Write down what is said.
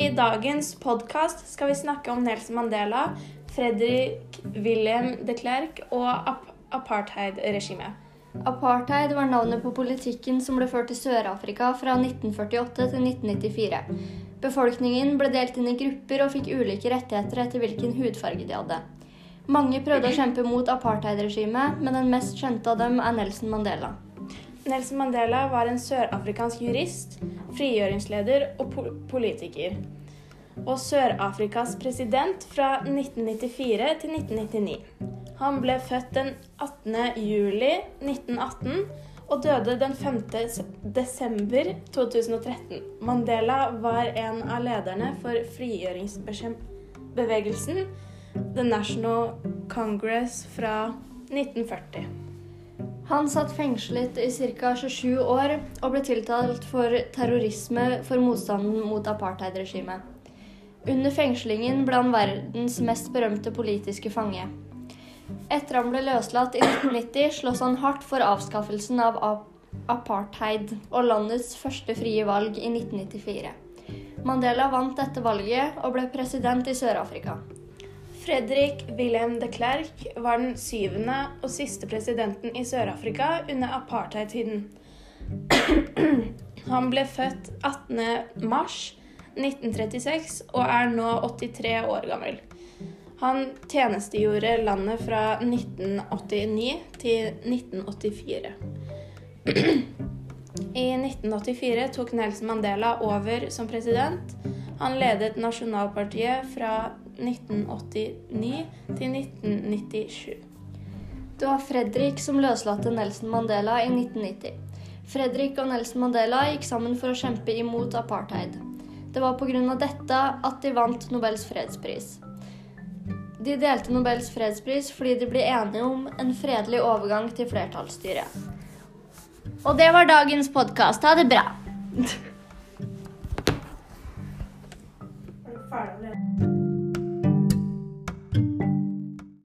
I dagens podkast skal vi snakke om Nelson Mandela, Fredrik Wilhelm de Klerk og ap apartheidregimet. Apartheid var navnet på politikken som ble ført i Sør-Afrika fra 1948 til 1994. Befolkningen ble delt inn i grupper og fikk ulike rettigheter etter hvilken hudfarge de hadde. Mange prøvde å kjempe mot apartheid-regimet, men den mest kjente av dem er Nelson Mandela. Nelson Mandela var en sørafrikansk jurist, frigjøringsleder og po politiker. Og Sør-Afrikas president fra 1994 til 1999. Han ble født den 18. juli 1918 og døde den 5. desember 2013. Mandela var en av lederne for frigjøringsbevegelsen The National Congress fra 1940. Han satt fengslet i ca. 27 år og ble tiltalt for terrorisme for motstanden mot apartheidregimet. Under fengslingen ble han verdens mest berømte politiske fange. Etter han ble løslatt i 1990, sloss han hardt for avskaffelsen av apartheid og landets første frie valg i 1994. Mandela vant dette valget og ble president i Sør-Afrika. Fredrik Wilhelm de Klerk var den syvende og siste presidenten i Sør-Afrika under apartheid-tiden. Han ble født 18.3.1936 og er nå 83 år gammel. Han tjenestegjorde landet fra 1989 til 1984. I 1984 tok Nelson Mandela over som president. Han ledet Nasjonalpartiet fra 1989 til 1997. Det var Fredrik som løslatte Nelson Mandela i 1990. Fredrik og Nelson Mandela gikk sammen for å kjempe imot apartheid. Det var pga. dette at de vant Nobels fredspris. De delte Nobels fredspris fordi de ble enige om en fredelig overgang til flertallsstyret. Og det var dagens podkast. Ha det bra. Er du?